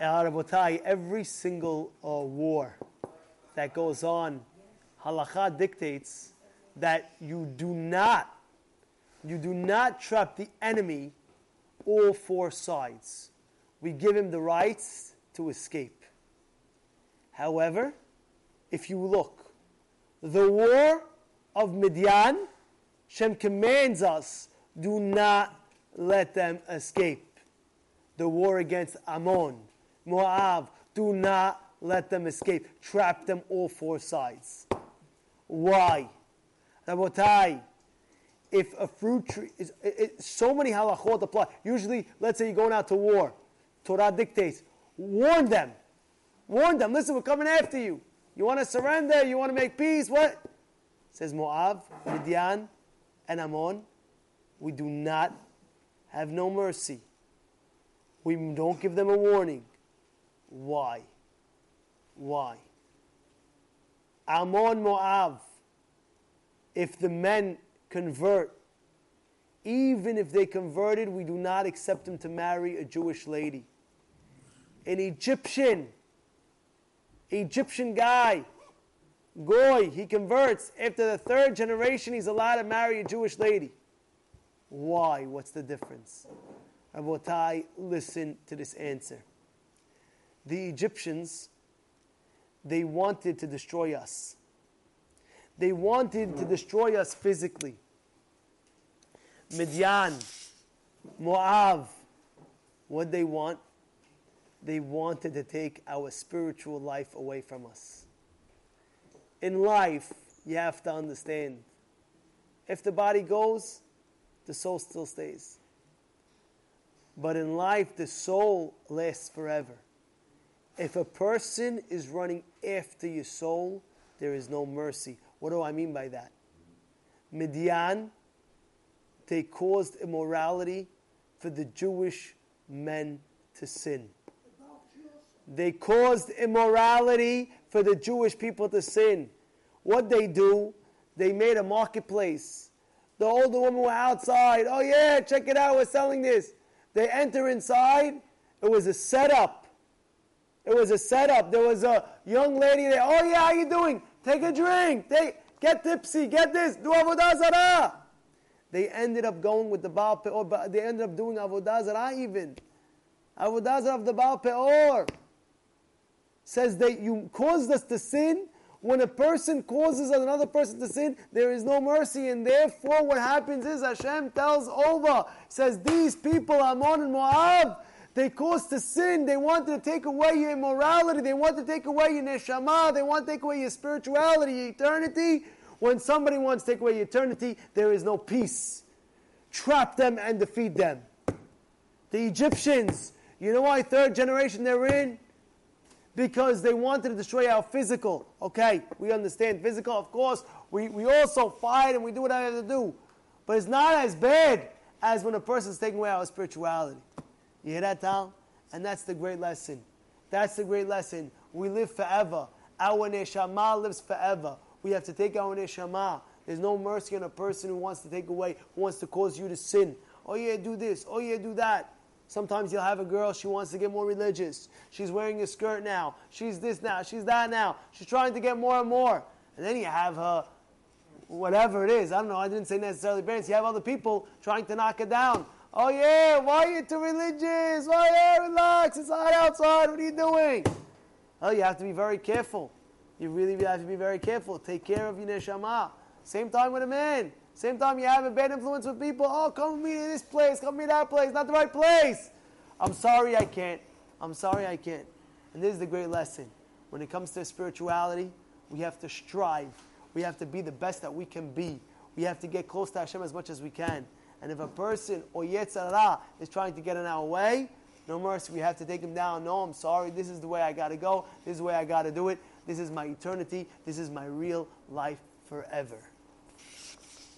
Every single uh, war that goes on, halacha dictates that you do not, you do not trap the enemy all four sides. We give him the rights to escape. However, if you look, the war of Midian, Shem commands us, do not let them escape. The war against Ammon, Moab, do not let them escape. Trap them all four sides. Why? Rabotai, if a fruit tree is it, it, so many halachot apply. Usually, let's say you're going out to war, Torah dictates, warn them, warn them. Listen, we're coming after you. You want to surrender? You want to make peace? What? Says Moab, Midian, and Ammon. We do not have no mercy. We don't give them a warning. Why? Why? Ammon, Moab. If the men convert, even if they converted, we do not accept them to marry a Jewish lady. An Egyptian, Egyptian guy, Goy, he converts. After the third generation, he's allowed to marry a Jewish lady. Why? What's the difference? Rabotai, listen to this answer. The Egyptians, they wanted to destroy us. They wanted to destroy us physically. Midian, Moab, what they want? They wanted to take our spiritual life away from us. In life, you have to understand if the body goes, the soul still stays. But in life, the soul lasts forever. If a person is running after your soul, there is no mercy. What do I mean by that? Midian, they caused immorality for the Jewish men to sin. They caused immorality for the Jewish people to sin. What they do, they made a marketplace. The older women were outside. Oh yeah, check it out, we're selling this. They enter inside. It was a setup. It was a setup. There was a young lady there. Oh yeah, how you doing? Take a drink. Take, get tipsy. Get this. Do avodah zarah. They ended up going with the Baal Peor. They ended up doing avodah zarah even. Avodah zarah of the Baal Peor. Says that you caused us to sin. When a person causes another person to sin, there is no mercy, and therefore what happens is Hashem tells over, says these people, Ammon and Moab, they caused to sin. They wanted to take away your immorality. They want to take away your neshama. They want to take away your spirituality, your eternity. When somebody wants to take away your eternity, there is no peace. Trap them and defeat them. The Egyptians, you know why third generation they're in? Because they wanted to destroy our physical. Okay, we understand physical, of course. We, we also fight and we do what I have to do. But it's not as bad as when a person's taking away our spirituality. You hear that, Tal? And that's the great lesson. That's the great lesson. We live forever. Our neshama lives forever. We have to take our neshama. There's no mercy on a person who wants to take away, who wants to cause you to sin. Oh yeah, do this. Oh yeah, do that. Sometimes you'll have a girl, she wants to get more religious. She's wearing a skirt now. She's this now. She's that now. She's trying to get more and more. And then you have her, whatever it is. I don't know. I didn't say necessarily parents. You have other people trying to knock her down. Oh yeah, why are you too religious? Why yeah, relax? It's hot outside. What are you doing? Oh, you have to be very careful. You really have to be very careful. Take care of your neshama. Same time with a man. Same time you have a bad influence with people. Oh, come with me to this place. Come with me to that place. Not the right place. I'm sorry I can't. I'm sorry I can't. And this is the great lesson. When it comes to spirituality, we have to strive. We have to be the best that we can be. We have to get close to Hashem as much as we can. And if a person or Yetzer Hara is trying to get in our way, no mercy, we have to take him down. No, I'm sorry, this is the way I got to go. This is the way I got to do it. This is my eternity. This is my real life forever.